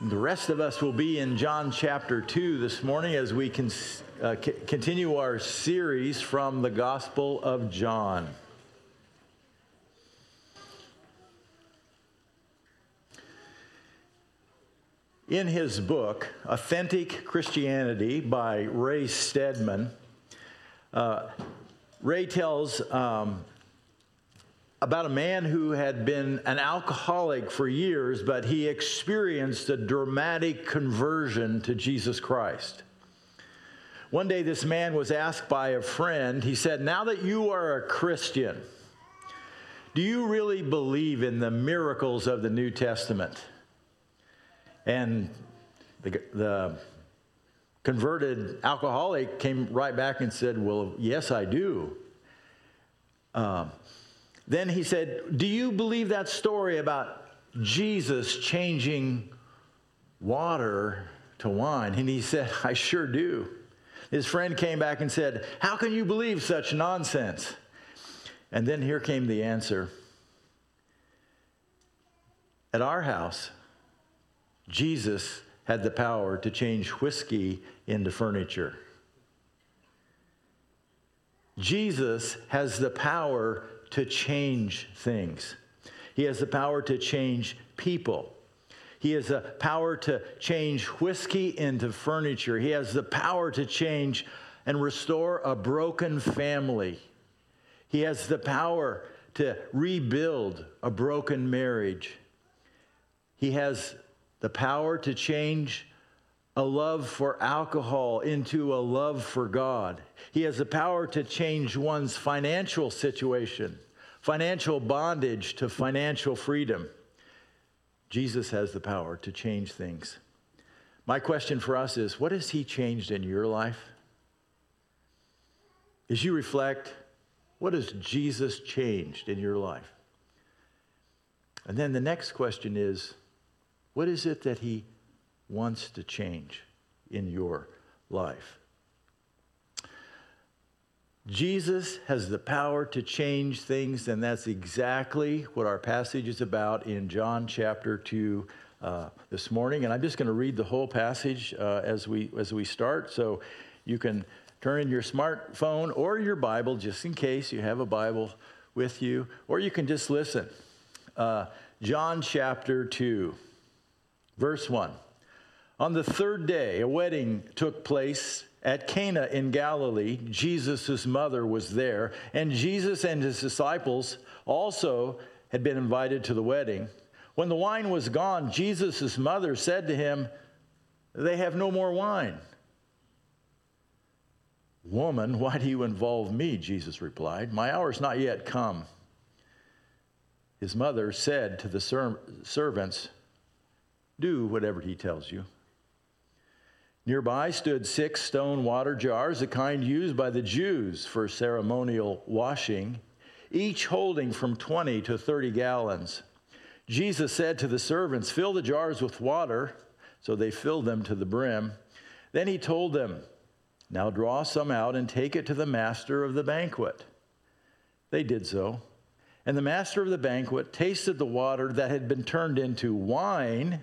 The rest of us will be in John chapter 2 this morning as we can uh, c- continue our series from the Gospel of John. In his book, Authentic Christianity by Ray Stedman, uh, Ray tells um, about a man who had been an alcoholic for years, but he experienced a dramatic conversion to Jesus Christ. One day, this man was asked by a friend, he said, Now that you are a Christian, do you really believe in the miracles of the New Testament? And the, the converted alcoholic came right back and said, Well, yes, I do. Um, then he said, Do you believe that story about Jesus changing water to wine? And he said, I sure do. His friend came back and said, How can you believe such nonsense? And then here came the answer. At our house, Jesus had the power to change whiskey into furniture. Jesus has the power to change things. He has the power to change people. He has the power to change whiskey into furniture. He has the power to change and restore a broken family. He has the power to rebuild a broken marriage. He has the power to change a love for alcohol into a love for God. He has the power to change one's financial situation, financial bondage to financial freedom. Jesus has the power to change things. My question for us is what has He changed in your life? As you reflect, what has Jesus changed in your life? And then the next question is what is it that He wants to change in your life. Jesus has the power to change things, and that's exactly what our passage is about in John chapter 2 uh, this morning. And I'm just going to read the whole passage uh, as, we, as we start. So you can turn in your smartphone or your Bible, just in case you have a Bible with you, or you can just listen. Uh, John chapter 2, verse 1. On the third day, a wedding took place at Cana in Galilee. Jesus' mother was there, and Jesus and his disciples also had been invited to the wedding. When the wine was gone, Jesus' mother said to him, They have no more wine. Woman, why do you involve me? Jesus replied, My hour's not yet come. His mother said to the ser- servants, Do whatever he tells you. Nearby stood six stone water jars, the kind used by the Jews for ceremonial washing, each holding from 20 to 30 gallons. Jesus said to the servants, Fill the jars with water. So they filled them to the brim. Then he told them, Now draw some out and take it to the master of the banquet. They did so. And the master of the banquet tasted the water that had been turned into wine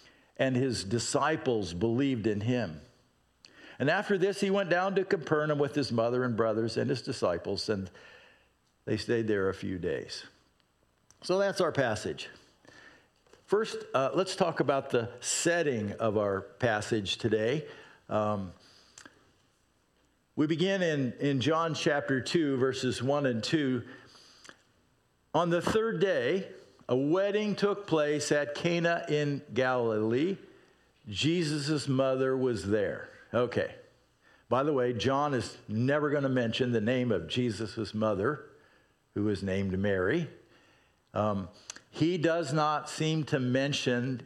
and his disciples believed in him. And after this, he went down to Capernaum with his mother and brothers and his disciples, and they stayed there a few days. So that's our passage. First, uh, let's talk about the setting of our passage today. Um, we begin in, in John chapter 2, verses 1 and 2. On the third day, a wedding took place at Cana in Galilee. Jesus' mother was there. Okay. By the way, John is never going to mention the name of Jesus' mother, who is named Mary. Um, he does not seem to mention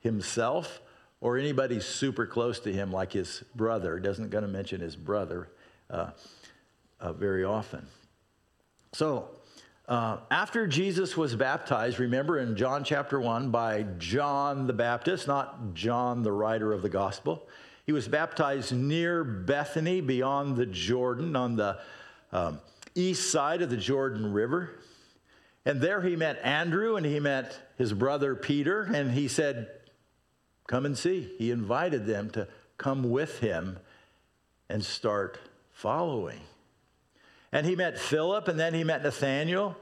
himself or anybody super close to him, like his brother. He doesn't going to mention his brother uh, uh, very often. So, uh, after Jesus was baptized, remember in John chapter 1 by John the Baptist, not John the writer of the gospel, he was baptized near Bethany beyond the Jordan on the um, east side of the Jordan River. And there he met Andrew and he met his brother Peter, and he said, Come and see. He invited them to come with him and start following. And he met Philip, and then he met Nathaniel.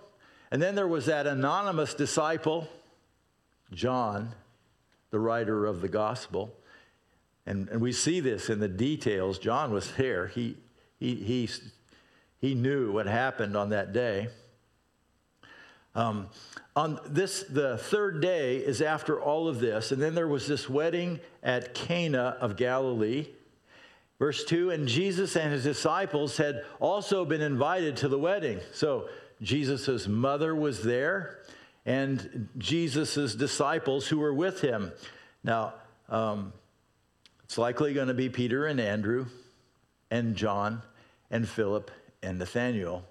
And then there was that anonymous disciple, John, the writer of the gospel. And, and we see this in the details. John was there. He, he, he, he knew what happened on that day. Um, on this, the third day is after all of this, and then there was this wedding at Cana of Galilee. Verse 2 And Jesus and his disciples had also been invited to the wedding. So Jesus' mother was there, and Jesus' disciples who were with him. Now, um, it's likely going to be Peter and Andrew and John and Philip and Nathaniel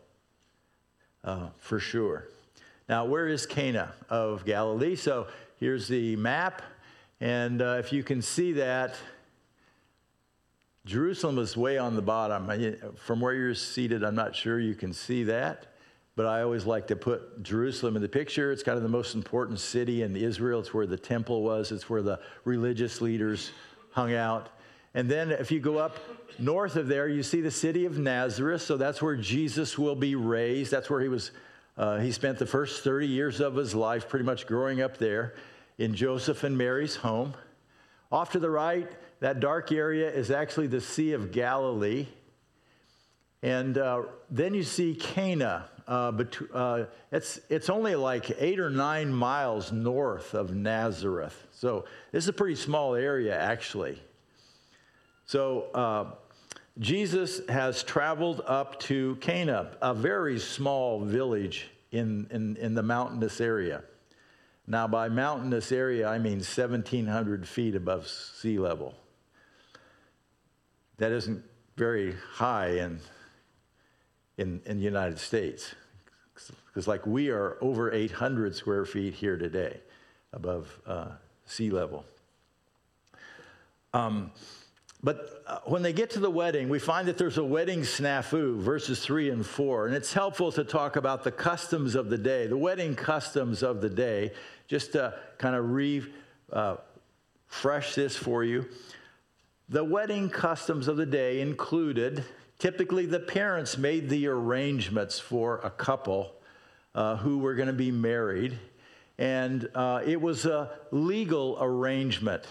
uh, for sure. Now, where is Cana of Galilee? So here's the map, and uh, if you can see that, Jerusalem is way on the bottom. From where you're seated, I'm not sure you can see that, but I always like to put Jerusalem in the picture. It's kind of the most important city in Israel. It's where the temple was, it's where the religious leaders hung out. And then if you go up north of there, you see the city of Nazareth. So that's where Jesus will be raised. That's where he was. Uh, he spent the first 30 years of his life pretty much growing up there in Joseph and Mary's home. Off to the right, that dark area is actually the Sea of Galilee. And uh, then you see Cana. Uh, but, uh, it's, it's only like eight or nine miles north of Nazareth. So this is a pretty small area, actually. So uh, Jesus has traveled up to Cana, a very small village in, in, in the mountainous area. Now, by mountainous area, I mean 1,700 feet above sea level. That isn't very high in, in, in the United States. Because, like, we are over 800 square feet here today above uh, sea level. Um, but uh, when they get to the wedding, we find that there's a wedding snafu, verses 3 and 4. And it's helpful to talk about the customs of the day, the wedding customs of the day, just to kind of refresh uh, this for you. The wedding customs of the day included typically the parents made the arrangements for a couple uh, who were going to be married, and uh, it was a legal arrangement.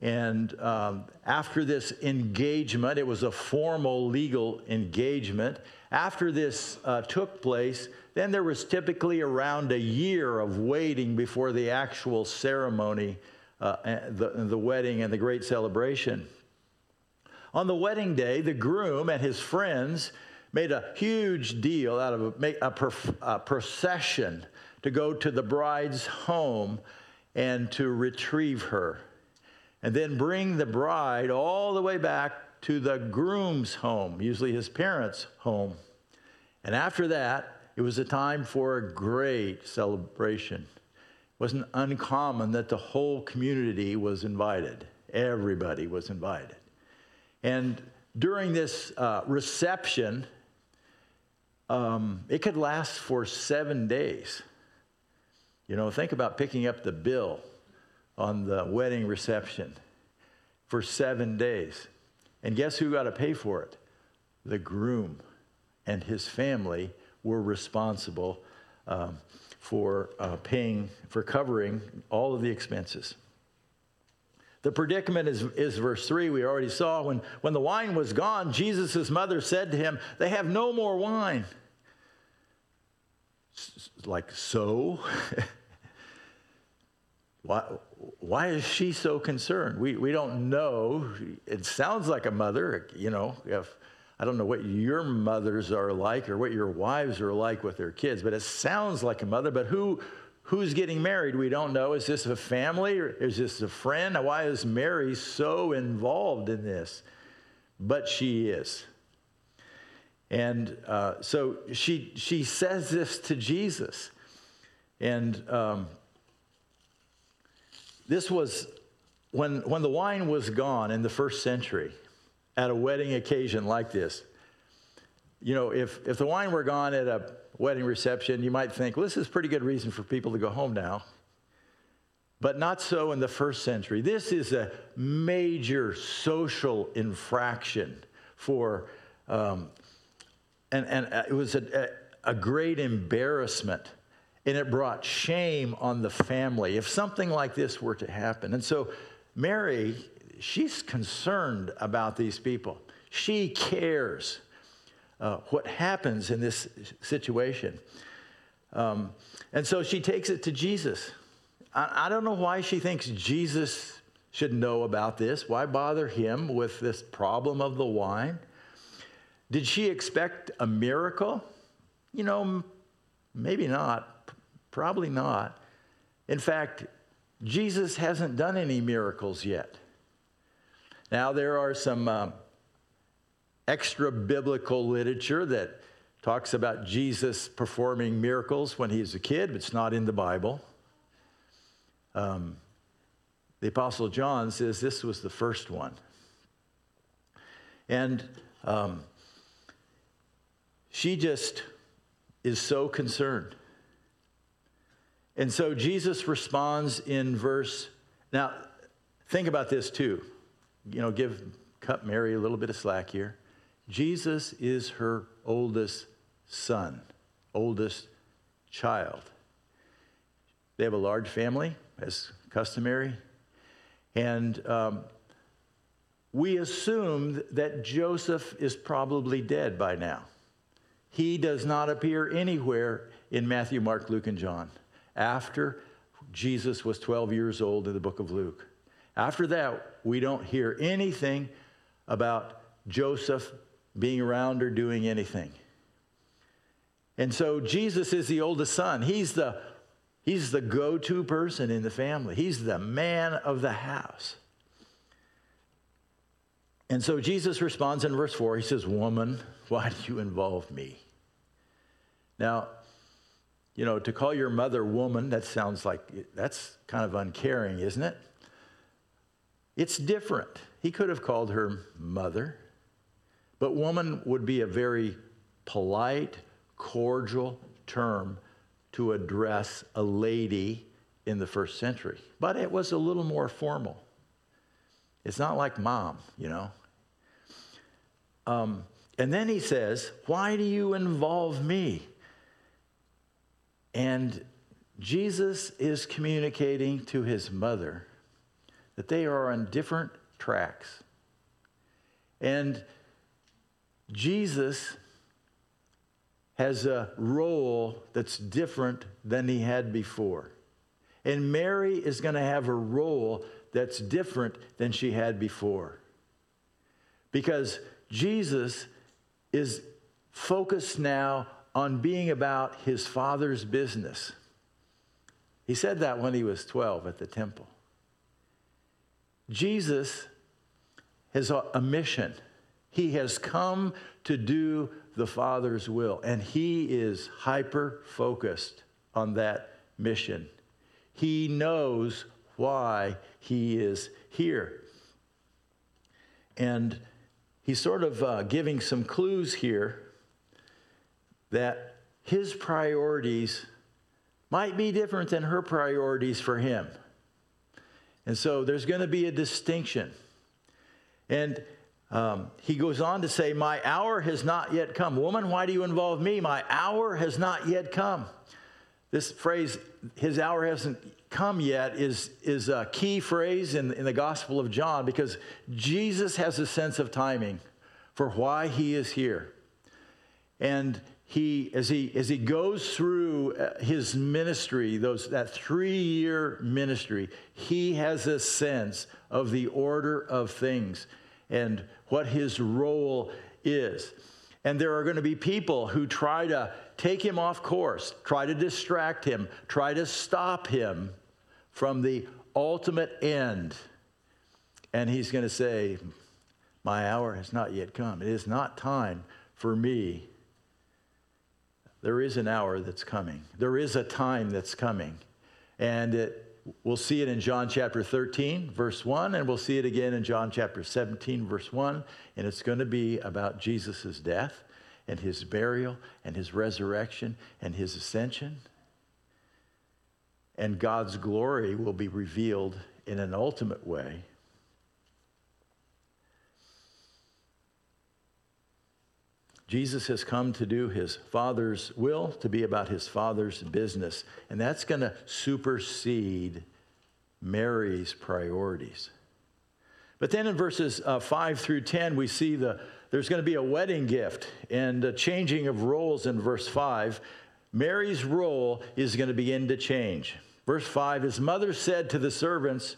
And um, after this engagement, it was a formal legal engagement. After this uh, took place, then there was typically around a year of waiting before the actual ceremony, uh, the, the wedding, and the great celebration. On the wedding day, the groom and his friends made a huge deal out of a, a, a procession to go to the bride's home and to retrieve her and then bring the bride all the way back to the groom's home, usually his parents' home. And after that, it was a time for a great celebration. Wasn't uncommon that the whole community was invited, everybody was invited. And during this uh, reception, um, it could last for seven days. You know, think about picking up the bill on the wedding reception for seven days. And guess who got to pay for it? The groom and his family were responsible um, for uh, paying, for covering all of the expenses. The predicament is, is verse 3, we already saw. When, when the wine was gone, Jesus' mother said to him, They have no more wine. Like, so? Why, why is she so concerned? We, we don't know. It sounds like a mother, you know, if I don't know what your mothers are like or what your wives are like with their kids, but it sounds like a mother. But who, who's getting married? We don't know. Is this a family or is this a friend? Why is Mary so involved in this? But she is. And uh, so she, she says this to Jesus. And um, this was when, when the wine was gone in the first century at a wedding occasion like this. You know, if, if the wine were gone at a wedding reception, you might think, well, this is a pretty good reason for people to go home now. But not so in the first century. This is a major social infraction for, um, and, and it was a, a great embarrassment and it brought shame on the family if something like this were to happen. And so Mary, she's concerned about these people. She cares uh, what happens in this situation. Um, and so she takes it to Jesus. I, I don't know why she thinks Jesus should know about this. Why bother him with this problem of the wine? Did she expect a miracle? You know, maybe not. Probably not. In fact, Jesus hasn't done any miracles yet. Now, there are some uh, extra biblical literature that talks about Jesus performing miracles when he was a kid, but it's not in the Bible. Um, the Apostle John says this was the first one. And um, she just is so concerned. And so Jesus responds in verse. Now, think about this too. You know, give cut Mary a little bit of slack here. Jesus is her oldest son, oldest child. They have a large family, as customary. And um, we assume that Joseph is probably dead by now. He does not appear anywhere in Matthew, Mark, Luke, and John after Jesus was 12 years old in the book of Luke. After that, we don't hear anything about Joseph being around or doing anything. And so Jesus is the oldest son. He's the, he's the go to person in the family, he's the man of the house. And so Jesus responds in verse 4. He says, Woman, why do you involve me? Now, you know, to call your mother woman, that sounds like that's kind of uncaring, isn't it? It's different. He could have called her mother, but woman would be a very polite, cordial term to address a lady in the first century. But it was a little more formal. It's not like mom, you know. Um, and then he says, Why do you involve me? And Jesus is communicating to his mother that they are on different tracks. And Jesus has a role that's different than he had before. And Mary is going to have a role that's different than she had before. Because Jesus is focused now on being about his father's business. He said that when he was 12 at the temple. Jesus has a, mission. He has come to do the Father's will, and he is hyper focused on that mission. He knows why he is here. And he's sort of uh, giving some clues here that his priorities might be different than her priorities for him. And so there's going to be a distinction. And um, he goes on to say, My hour has not yet come. Woman, why do you involve me? My hour has not yet come. This phrase, his hour hasn't come yet, is, is a key phrase in, in the Gospel of John because Jesus has a sense of timing for why he is here. And he as he as he goes through uh, his ministry those that 3 year ministry he has a sense of the order of things and what his role is And there are going to be people who try to take him off course, try to distract him, try to stop him from the ultimate end. And he's going to say, My hour has not yet come. It is not time for me. There is an hour that's coming, there is a time that's coming. And it, we'll see it in John chapter 13, verse 1, and we'll see it again in John chapter 17, verse 1. And it's going to be about Jesus' death and his burial and his resurrection and his ascension. And God's glory will be revealed in an ultimate way. Jesus has come to do his Father's will, to be about his Father's business. And that's going to supersede Mary's priorities. But then in verses uh, 5 through 10, we see the, there's going to be a wedding gift and a changing of roles in verse 5. Mary's role is going to begin to change. Verse 5 His mother said to the servants,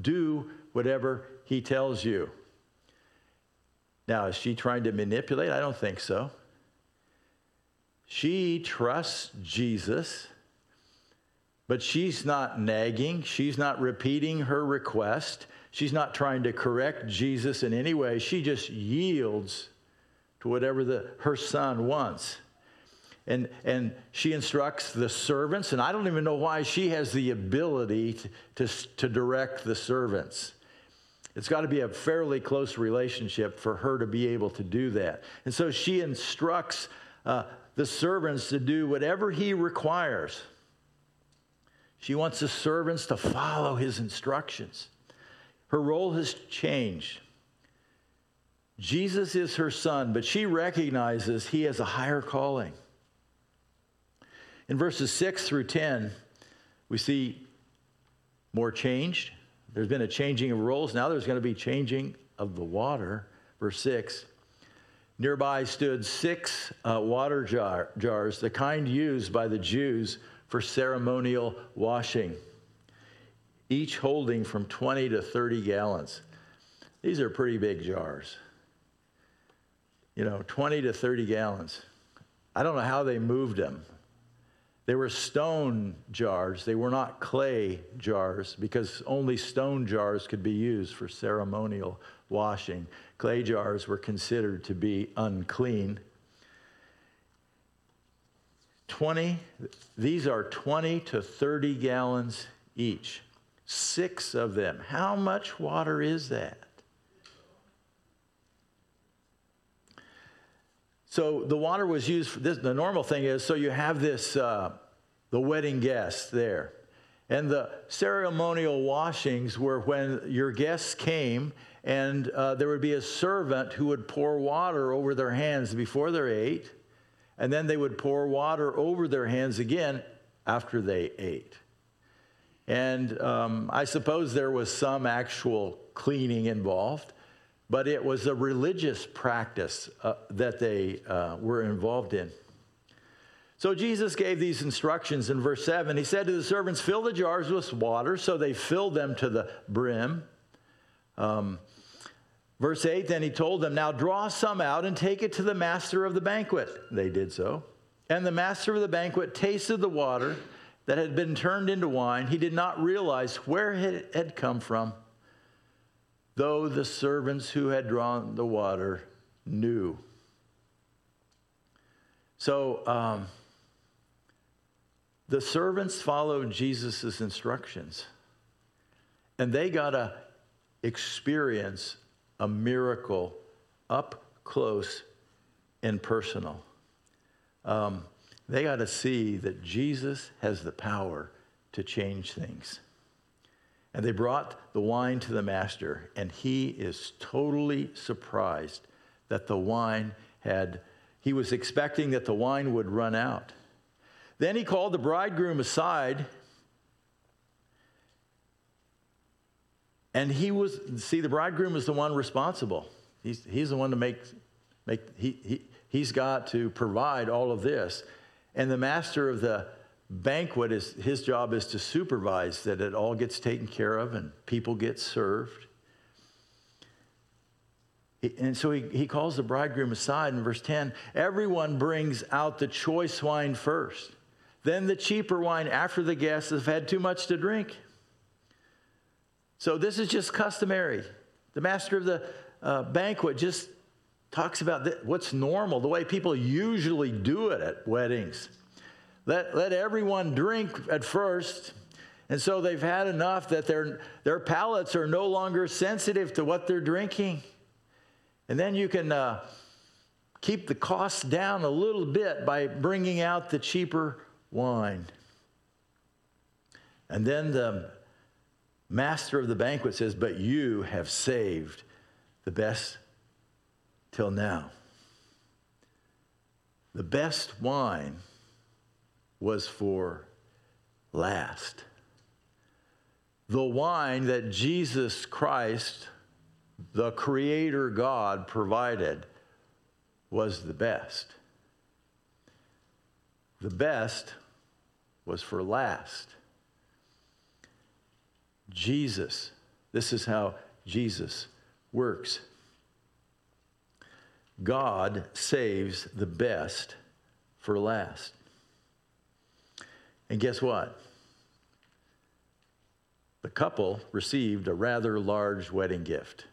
Do whatever he tells you. Now, is she trying to manipulate? I don't think so. She trusts Jesus, but she's not nagging. She's not repeating her request. She's not trying to correct Jesus in any way. She just yields to whatever the, her son wants. And, and she instructs the servants, and I don't even know why she has the ability to, to, to direct the servants. It's got to be a fairly close relationship for her to be able to do that. And so she instructs uh, the servants to do whatever he requires. She wants the servants to follow his instructions. Her role has changed. Jesus is her son, but she recognizes he has a higher calling. In verses 6 through 10, we see more changed. There's been a changing of roles. Now there's going to be changing of the water. Verse 6. Nearby stood six uh, water jar, jars, the kind used by the Jews for ceremonial washing each holding from 20 to 30 gallons. These are pretty big jars. You know, 20 to 30 gallons. I don't know how they moved them. They were stone jars. They were not clay jars because only stone jars could be used for ceremonial washing. Clay jars were considered to be unclean. 20, these are 20 to 30 gallons each. Six of them. How much water is that? So the water was used for this. The normal thing is so you have this, uh, the wedding guests there. And the ceremonial washings were when your guests came and uh, there would be a servant who would pour water over their hands before they ate, and then they would pour water over their hands again after they ate. And um, I suppose there was some actual cleaning involved, but it was a religious practice uh, that they uh, were involved in. So Jesus gave these instructions in verse 7. He said to the servants, Fill the jars with water. So they filled them to the brim. Um, verse 8, then he told them, Now draw some out and take it to the master of the banquet. They did so. And the master of the banquet tasted the water that had been turned into wine, he did not realize where it had come from, though the servants who had drawn the water knew. So um, the servants followed Jesus' instructions, and they got to experience a miracle up close and personal. Um, they got to see that Jesus has the power to change things. And they brought the wine to the master, and he is totally surprised that the wine had, he was expecting that the wine would run out. Then he called the bridegroom aside, and he was, see, the bridegroom is the one responsible. He's, he's the one to make, make he, he, he's got to provide all of this. And the master of the banquet is his job is to supervise that it all gets taken care of and people get served. And so he, he calls the bridegroom aside in verse 10 everyone brings out the choice wine first, then the cheaper wine after the guests have had too much to drink. So this is just customary. The master of the uh, banquet just talks about th- what's normal, the way people usually do it at weddings. Let, let everyone drink at first. And so they've had enough that their, their palates are no longer sensitive to what they're drinking. And then you can uh, keep the costs down a little bit by bringing out the cheaper wine. And then the master of the banquet says, But you have saved the best till now. The best wine was for last. The wine that Jesus Christ the Creator God provided was the best. The best was for last. Jesus, this is how Jesus works. God saves the best for last. And guess what? The couple received a rather large wedding gift.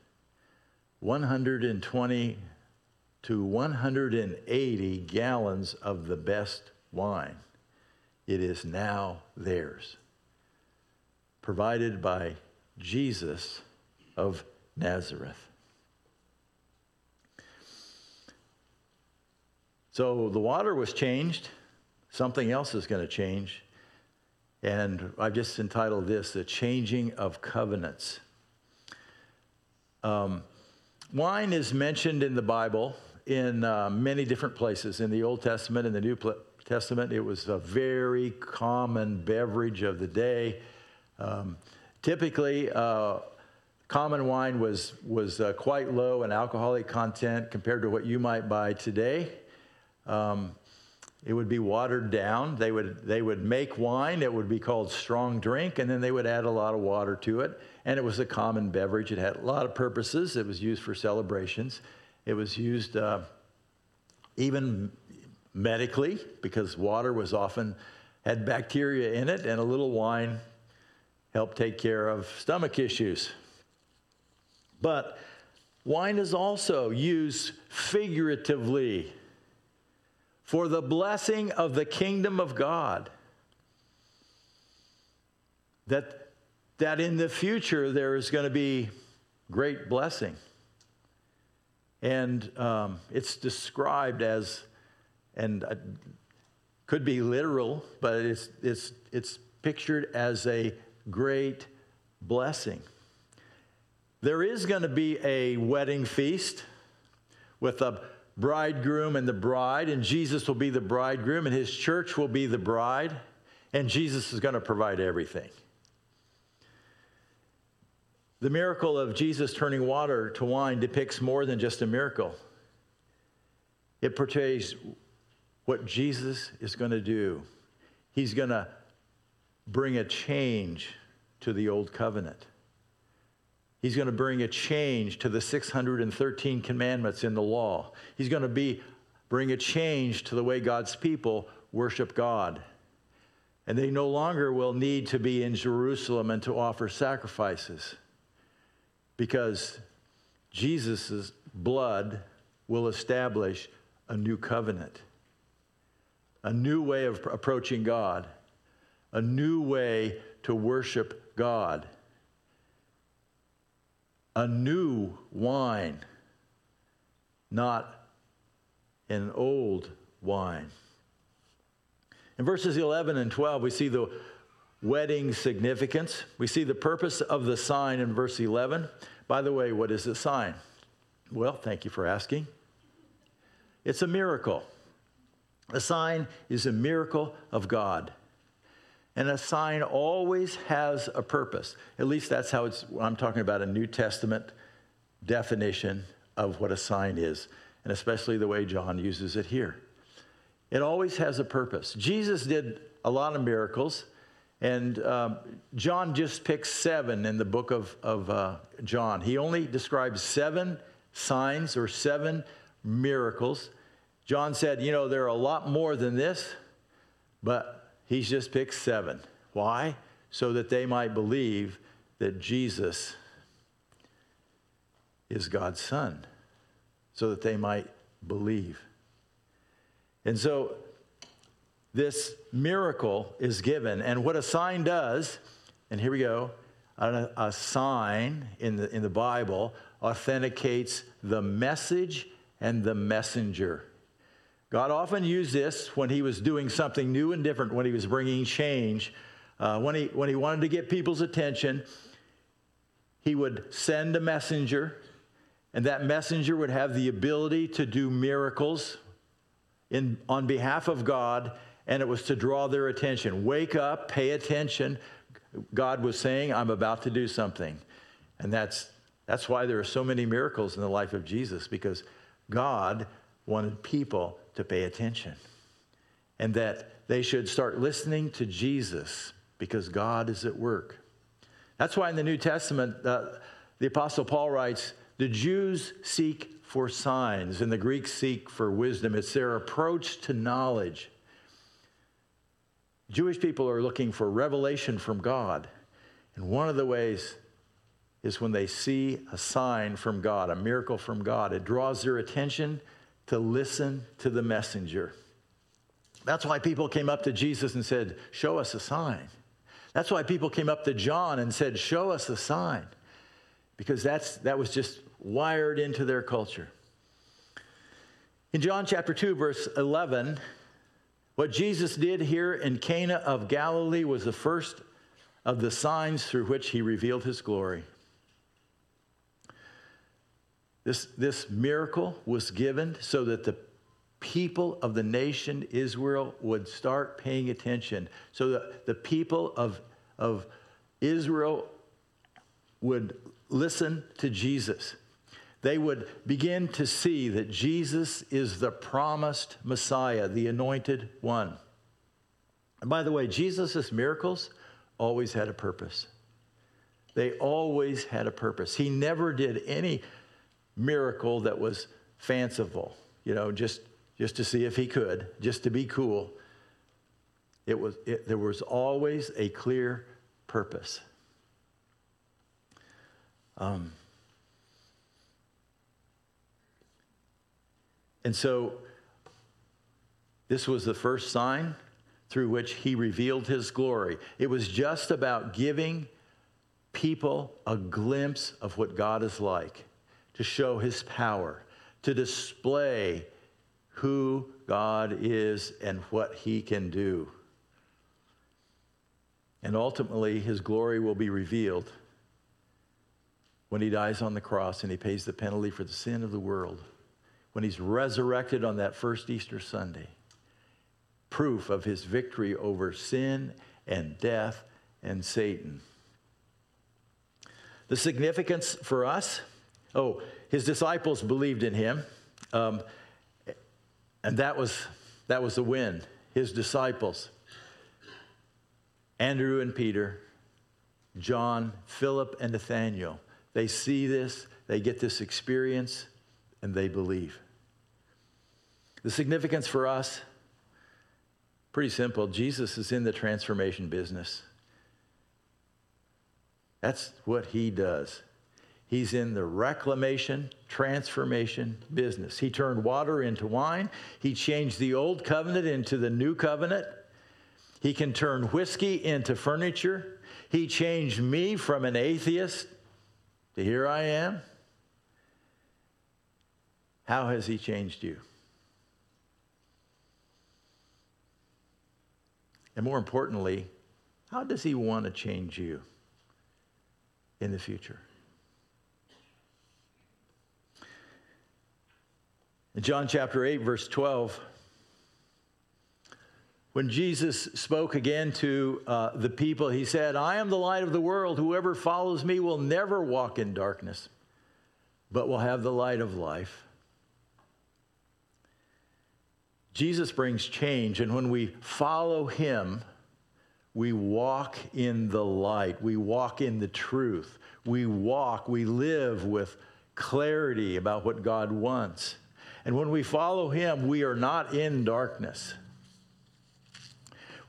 120 to 180 gallons of the best wine. It is now theirs, provided by Jesus of Nazareth. So the water was changed, something else is going to change. And I've just entitled this The Changing of Covenants. Um, Wine is mentioned in the Bible in uh, many different places. In the Old Testament, in the New Testament, it was a very common beverage of the day. Um, typically, uh, common wine was, was uh, quite low in alcoholic content compared to what you might buy today. Um, it would be watered down. They would, they would make wine, it would be called strong drink, and then they would add a lot of water to it and it was a common beverage. It had a lot of purposes. It was used for celebrations. It was used uh, even medically because water was often had bacteria in it, and a little wine helped take care of stomach issues. But wine is also used figuratively for the blessing of the kingdom of God. That that in the future there is going to be great blessing. And um, it's described as, and uh, could be literal, but it's, it's, it's pictured as a great blessing. There is going to be a wedding feast with a bridegroom and the bride, and Jesus will be the bridegroom, and his church will be the bride, and Jesus is going to provide everything. The miracle of Jesus turning water to wine depicts more than just a miracle. It portrays what Jesus is going to do. He's going to bring a change to the old covenant. He's going to bring a change to the 613 commandments in the law. He's going to be bring a change to the way God's people worship God. And they no longer will need to be in Jerusalem and to offer sacrifices because Jesus' blood will establish a new covenant, a new way of approaching God, a new way to worship God, a new wine, not an old wine. In verses 11 and 12, we see the wedding significance. We see the purpose of the sign in verse 11. By the way, what is the sign? Well, thank you for asking. It's a miracle. A sign is a miracle of God. And a sign always has a purpose. At least that's how it's, I'm talking about a New Testament definition of what a sign is, and especially the way John uses it here. It always has a purpose. Jesus did a lot of miracles. And um, John just picks seven in the book of, of uh, John. He only describes seven signs or seven miracles. John said, you know, there are a lot more than this, but he's just picked seven. Why? So that they might believe that Jesus is God's Son, so that they might believe. And so this miracle is given. And what a sign does, and here we go a, sign in the, in the Bible authenticates the message and the messenger. God often used this when he was doing something new and different, when he was bringing change. Uh, when, he, when he wanted to get people's attention, he would send a messenger, and that messenger would have the ability to do miracles in, on behalf of God, and it was to draw their attention. Wake up, pay attention. God was saying, I'm about to do something. And that's, that's why there are so many miracles in the life of Jesus, because God wanted people to pay attention and that they should start listening to Jesus because God is at work. That's why in the New Testament, uh, the Apostle Paul writes, The Jews seek for signs, and the Greeks seek for wisdom. It's their approach to knowledge. Jewish people are looking for revelation from God. And one of the ways is when they see a sign from God, a miracle from God. It draws their attention to listen to the messenger. That's why people came up to Jesus and said, Show us a sign. That's why people came up to John and said, Show us a sign. Because that's, that was just wired into their culture. In John chapter 2, verse 11, what Jesus did here in Cana of Galilee was the first of the signs through which he revealed his glory. This, this miracle was given so that the people of the nation Israel would start paying attention, so that the people of, of Israel would listen to Jesus they would begin to see that Jesus is the promised Messiah, the anointed one. And by the way, Jesus' miracles always had a purpose. They always had a purpose. He never did any miracle that was fanciful, you know, just, just to see if he could, just to be cool. It was, it, there was always a clear purpose. Um, And so, this was the first sign through which he revealed his glory. It was just about giving people a glimpse of what God is like, to show his power, to display who God is and what he can do. And ultimately, his glory will be revealed when he dies on the cross and he pays the penalty for the sin of the world when he's resurrected on that first Easter Sunday. Proof of his victory over sin and death and Satan. The significance for us oh, his disciples believed in him, um, and that was, that was the win. His disciples, Andrew and Peter, John, Philip, and Nathaniel, they see this, they get this experience, and they believe. The significance for us, pretty simple Jesus is in the transformation business. That's what he does. He's in the reclamation, transformation business. He turned water into wine. He changed the old covenant into the new covenant. He can turn whiskey into furniture. He changed me from an atheist to here I am. How has he changed you? And more importantly, how does he want to change you in the future? In John chapter 8, verse 12, when Jesus spoke again to uh, the people, he said, I am the light of the world. Whoever follows me will never walk in darkness, but will have the light of life. Jesus brings change, and when we follow him, we walk in the light. We walk in the truth. We walk, we live with clarity about what God wants. And when we follow Him, we are not in darkness.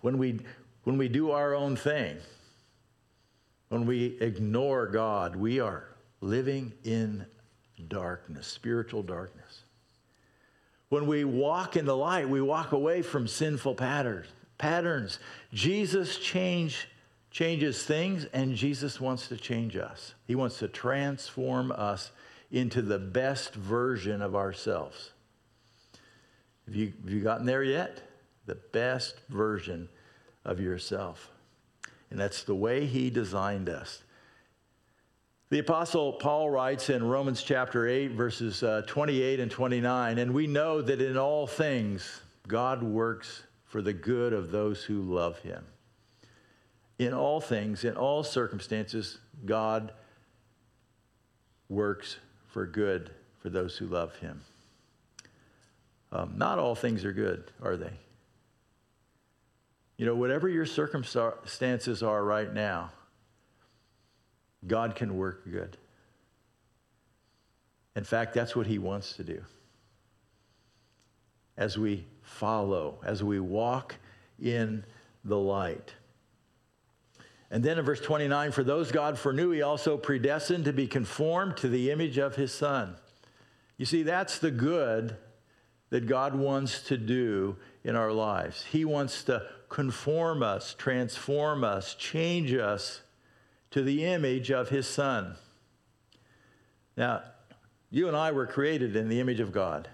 When we, when we do our own thing, when we ignore God, we are living in darkness, spiritual darkness. When we walk in the light, we walk away from sinful patterns. Patterns. Jesus change, changes things, and Jesus wants to change us. He wants to transform us into the best version of ourselves. Have you, have you gotten there yet? The best version of yourself. And that's the way He designed us. The Apostle Paul writes in Romans chapter 8, verses uh, 28 and 29, and we know that in all things God works for the good of those who love him. In all things, in all circumstances, God works for good for those who love him. Um, not all things are good, are they? You know, whatever your circumstances are right now, God can work good. In fact, that's what he wants to do. As we follow, as we walk in the light. And then in verse 29, for those God foreknew, he also predestined to be conformed to the image of his son. You see, that's the good that God wants to do in our lives. He wants to conform us, transform us, change us to the image of his son. Now, you and I were created in the image of God.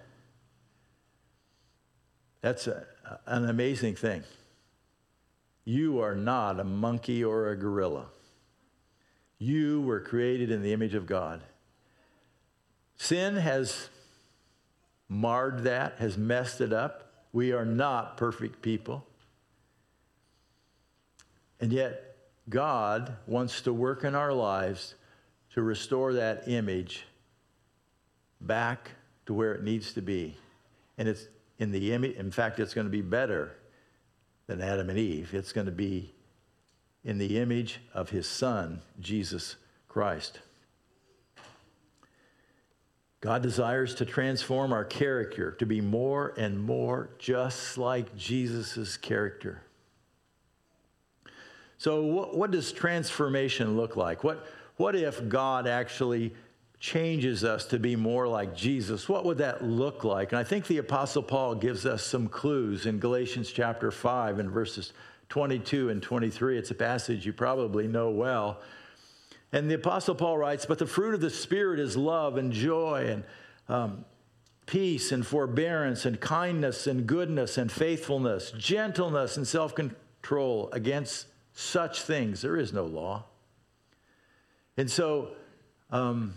That's a, an amazing thing. You are not a monkey or a gorilla. You were created in the image of God. Sin has marred that, has messed it up. We are not perfect people. And yet, God wants to work in our lives to restore that image back to where it needs to be. And it's in the image, in fact, it's going to be better than Adam and Eve. It's going to be in the image of his son, Jesus Christ. God desires to transform our character to be more and more just like Jesus' character. So, what, what does transformation look like? What, what if God actually changes us to be more like Jesus? What would that look like? And I think the Apostle Paul gives us some clues in Galatians chapter 5 and verses 22 and 23. It's a passage you probably know well. And the Apostle Paul writes, But the fruit of the Spirit is love and joy and um, peace and forbearance and kindness and goodness and faithfulness, gentleness and self control. Against such things. There is no law. And so, um,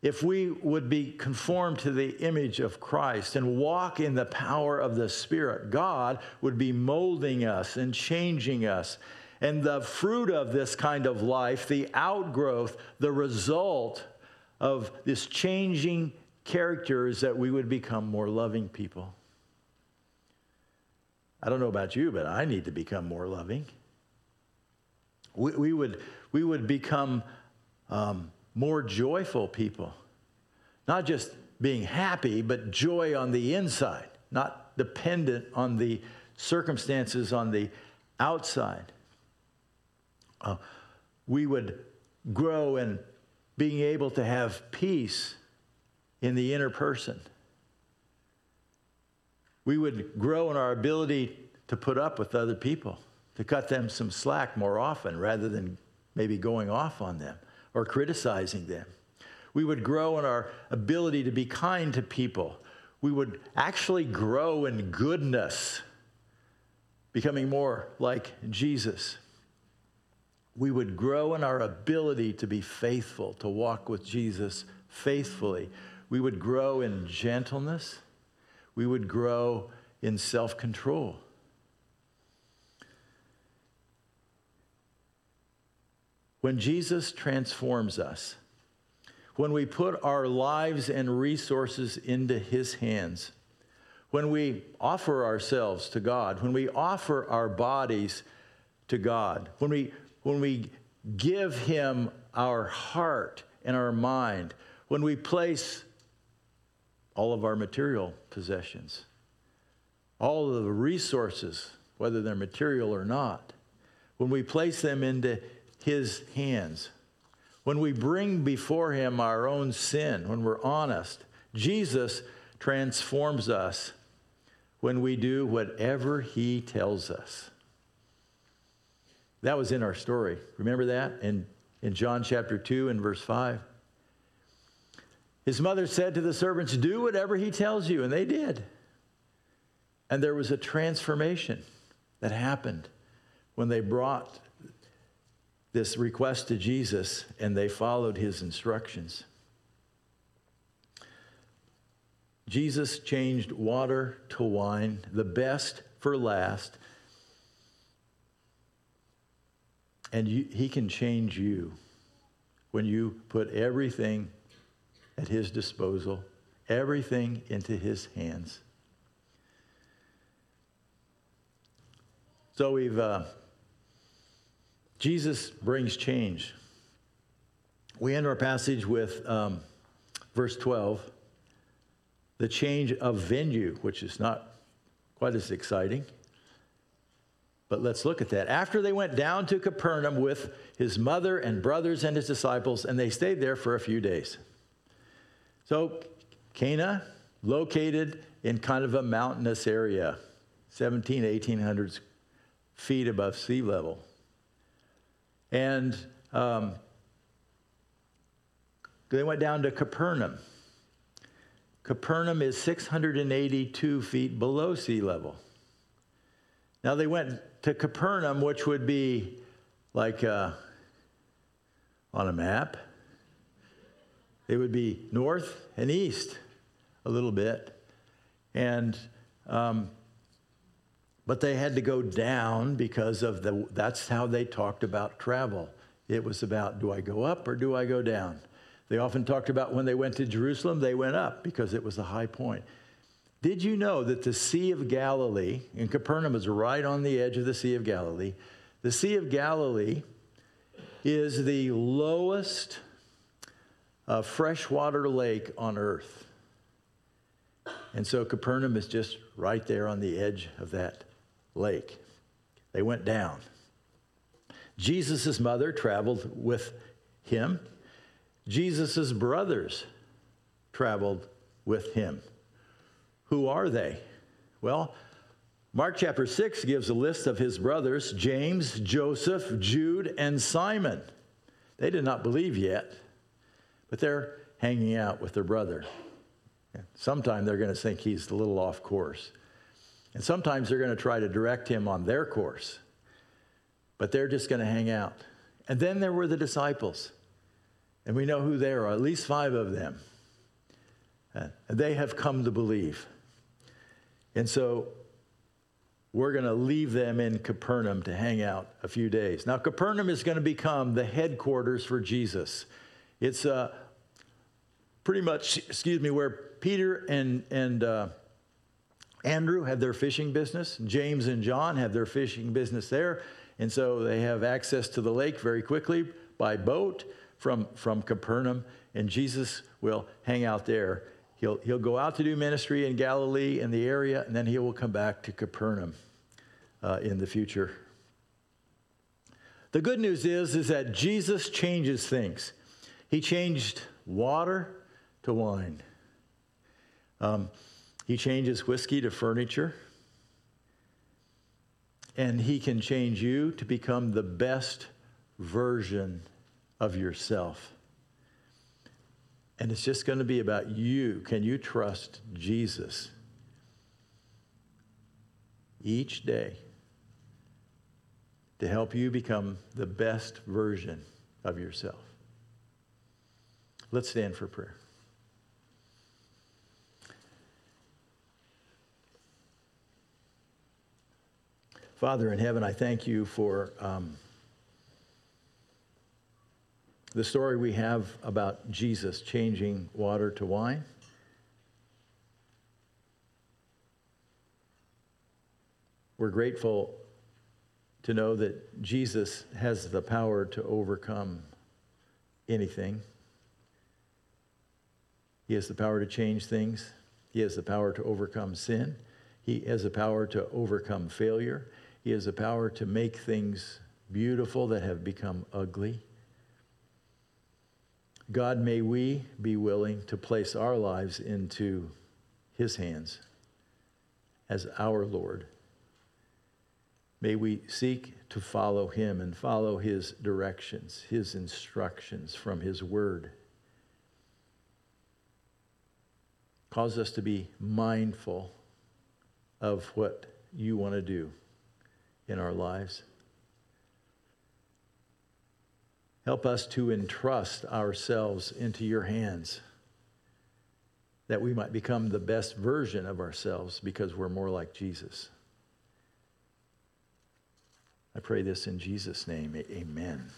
if we would be conformed to the image of Christ and walk in the power of the Spirit, God would be molding us and changing us. And the fruit of this kind of life, the outgrowth, the result of this changing character is that we would become more loving people. I don't know about you, but I need to become more loving we, we, would, we would become um, more joyful people. Not just being happy, but joy on the inside, not dependent on the circumstances on the outside. Uh, we would grow in being able to have peace in the inner person. We would grow in our ability to put up with other people to cut them some slack more often rather than maybe going off on them or criticizing them. We would grow in our ability to be kind to people. We would actually grow in goodness, becoming more like Jesus. We would grow in our ability to be faithful, to walk with Jesus faithfully. We would grow in gentleness. We would grow in self control. When Jesus transforms us, when we put our lives and resources into His hands, when we offer ourselves to God, when we offer our bodies to God, when we, when we give Him our heart and our mind, when we place all of our material possessions, all of the resources, whether they're material or not, when we place them into His hands, when we bring before Him our own sin, when we're honest, Jesus transforms us when we do whatever He tells us. That was in our story. Remember that in, in John chapter 2 and verse 5? His mother said to the servants, Do whatever he tells you. And they did. And there was a transformation that happened when they brought this request to Jesus and they followed his instructions. Jesus changed water to wine, the best for last. And you, he can change you when you put everything at his disposal, everything into his hands. So we've, uh, Jesus brings change. We end our passage with um, verse 12 the change of venue, which is not quite as exciting. But let's look at that. After they went down to Capernaum with his mother and brothers and his disciples, and they stayed there for a few days. So, Cana, located in kind of a mountainous area, 17, 1800 feet above sea level. And um, they went down to Capernaum. Capernaum is 682 feet below sea level. Now they went to Capernaum, which would be like uh, on a map. It would be north and east a little bit. And, um, but they had to go down because of the, that's how they talked about travel. It was about do I go up or do I go down? They often talked about when they went to Jerusalem, they went up because it was a high point. Did you know that the Sea of Galilee, and Capernaum is right on the edge of the Sea of Galilee, the Sea of Galilee is the lowest uh, freshwater lake on earth. And so Capernaum is just right there on the edge of that lake. They went down. Jesus' mother traveled with him. Jesus' brothers traveled with him. Who are they? Well, Mark chapter 6 gives a list of his brothers James, Joseph, Jude, and Simon. They did not believe yet, but they're hanging out with their brother. Sometime they're going to think he's a little off course. And sometimes they're going to try to direct him on their course. But they're just going to hang out. And then there were the disciples. And we know who they are, at least five of them. And they have come to believe. And so we're going to leave them in Capernaum to hang out a few days. Now, Capernaum is going to become the headquarters for Jesus. It's uh, pretty much, excuse me, where Peter and, and uh, Andrew have their fishing business. James and John have their fishing business there. And so they have access to the lake very quickly by boat from, from Capernaum, and Jesus will hang out there. He'll, he'll go out to do ministry in Galilee in the area, and then he will come back to Capernaum uh, in the future. The good news is, is that Jesus changes things. He changed water to wine. Um, he changes whiskey to furniture. And he can change you to become the best version of yourself. And it's just going to be about you. Can you trust Jesus each day to help you become the best version of yourself? Let's stand for prayer. Father in heaven, I thank you for. Um, the story we have about Jesus changing water to wine. We're grateful to know that Jesus has the power to overcome anything. He has the power to change things, He has the power to overcome sin, He has the power to overcome failure, He has the power to make things beautiful that have become ugly. God, may we be willing to place our lives into His hands as our Lord. May we seek to follow Him and follow His directions, His instructions from His Word. Cause us to be mindful of what you want to do in our lives. Help us to entrust ourselves into your hands that we might become the best version of ourselves because we're more like Jesus. I pray this in Jesus' name. Amen.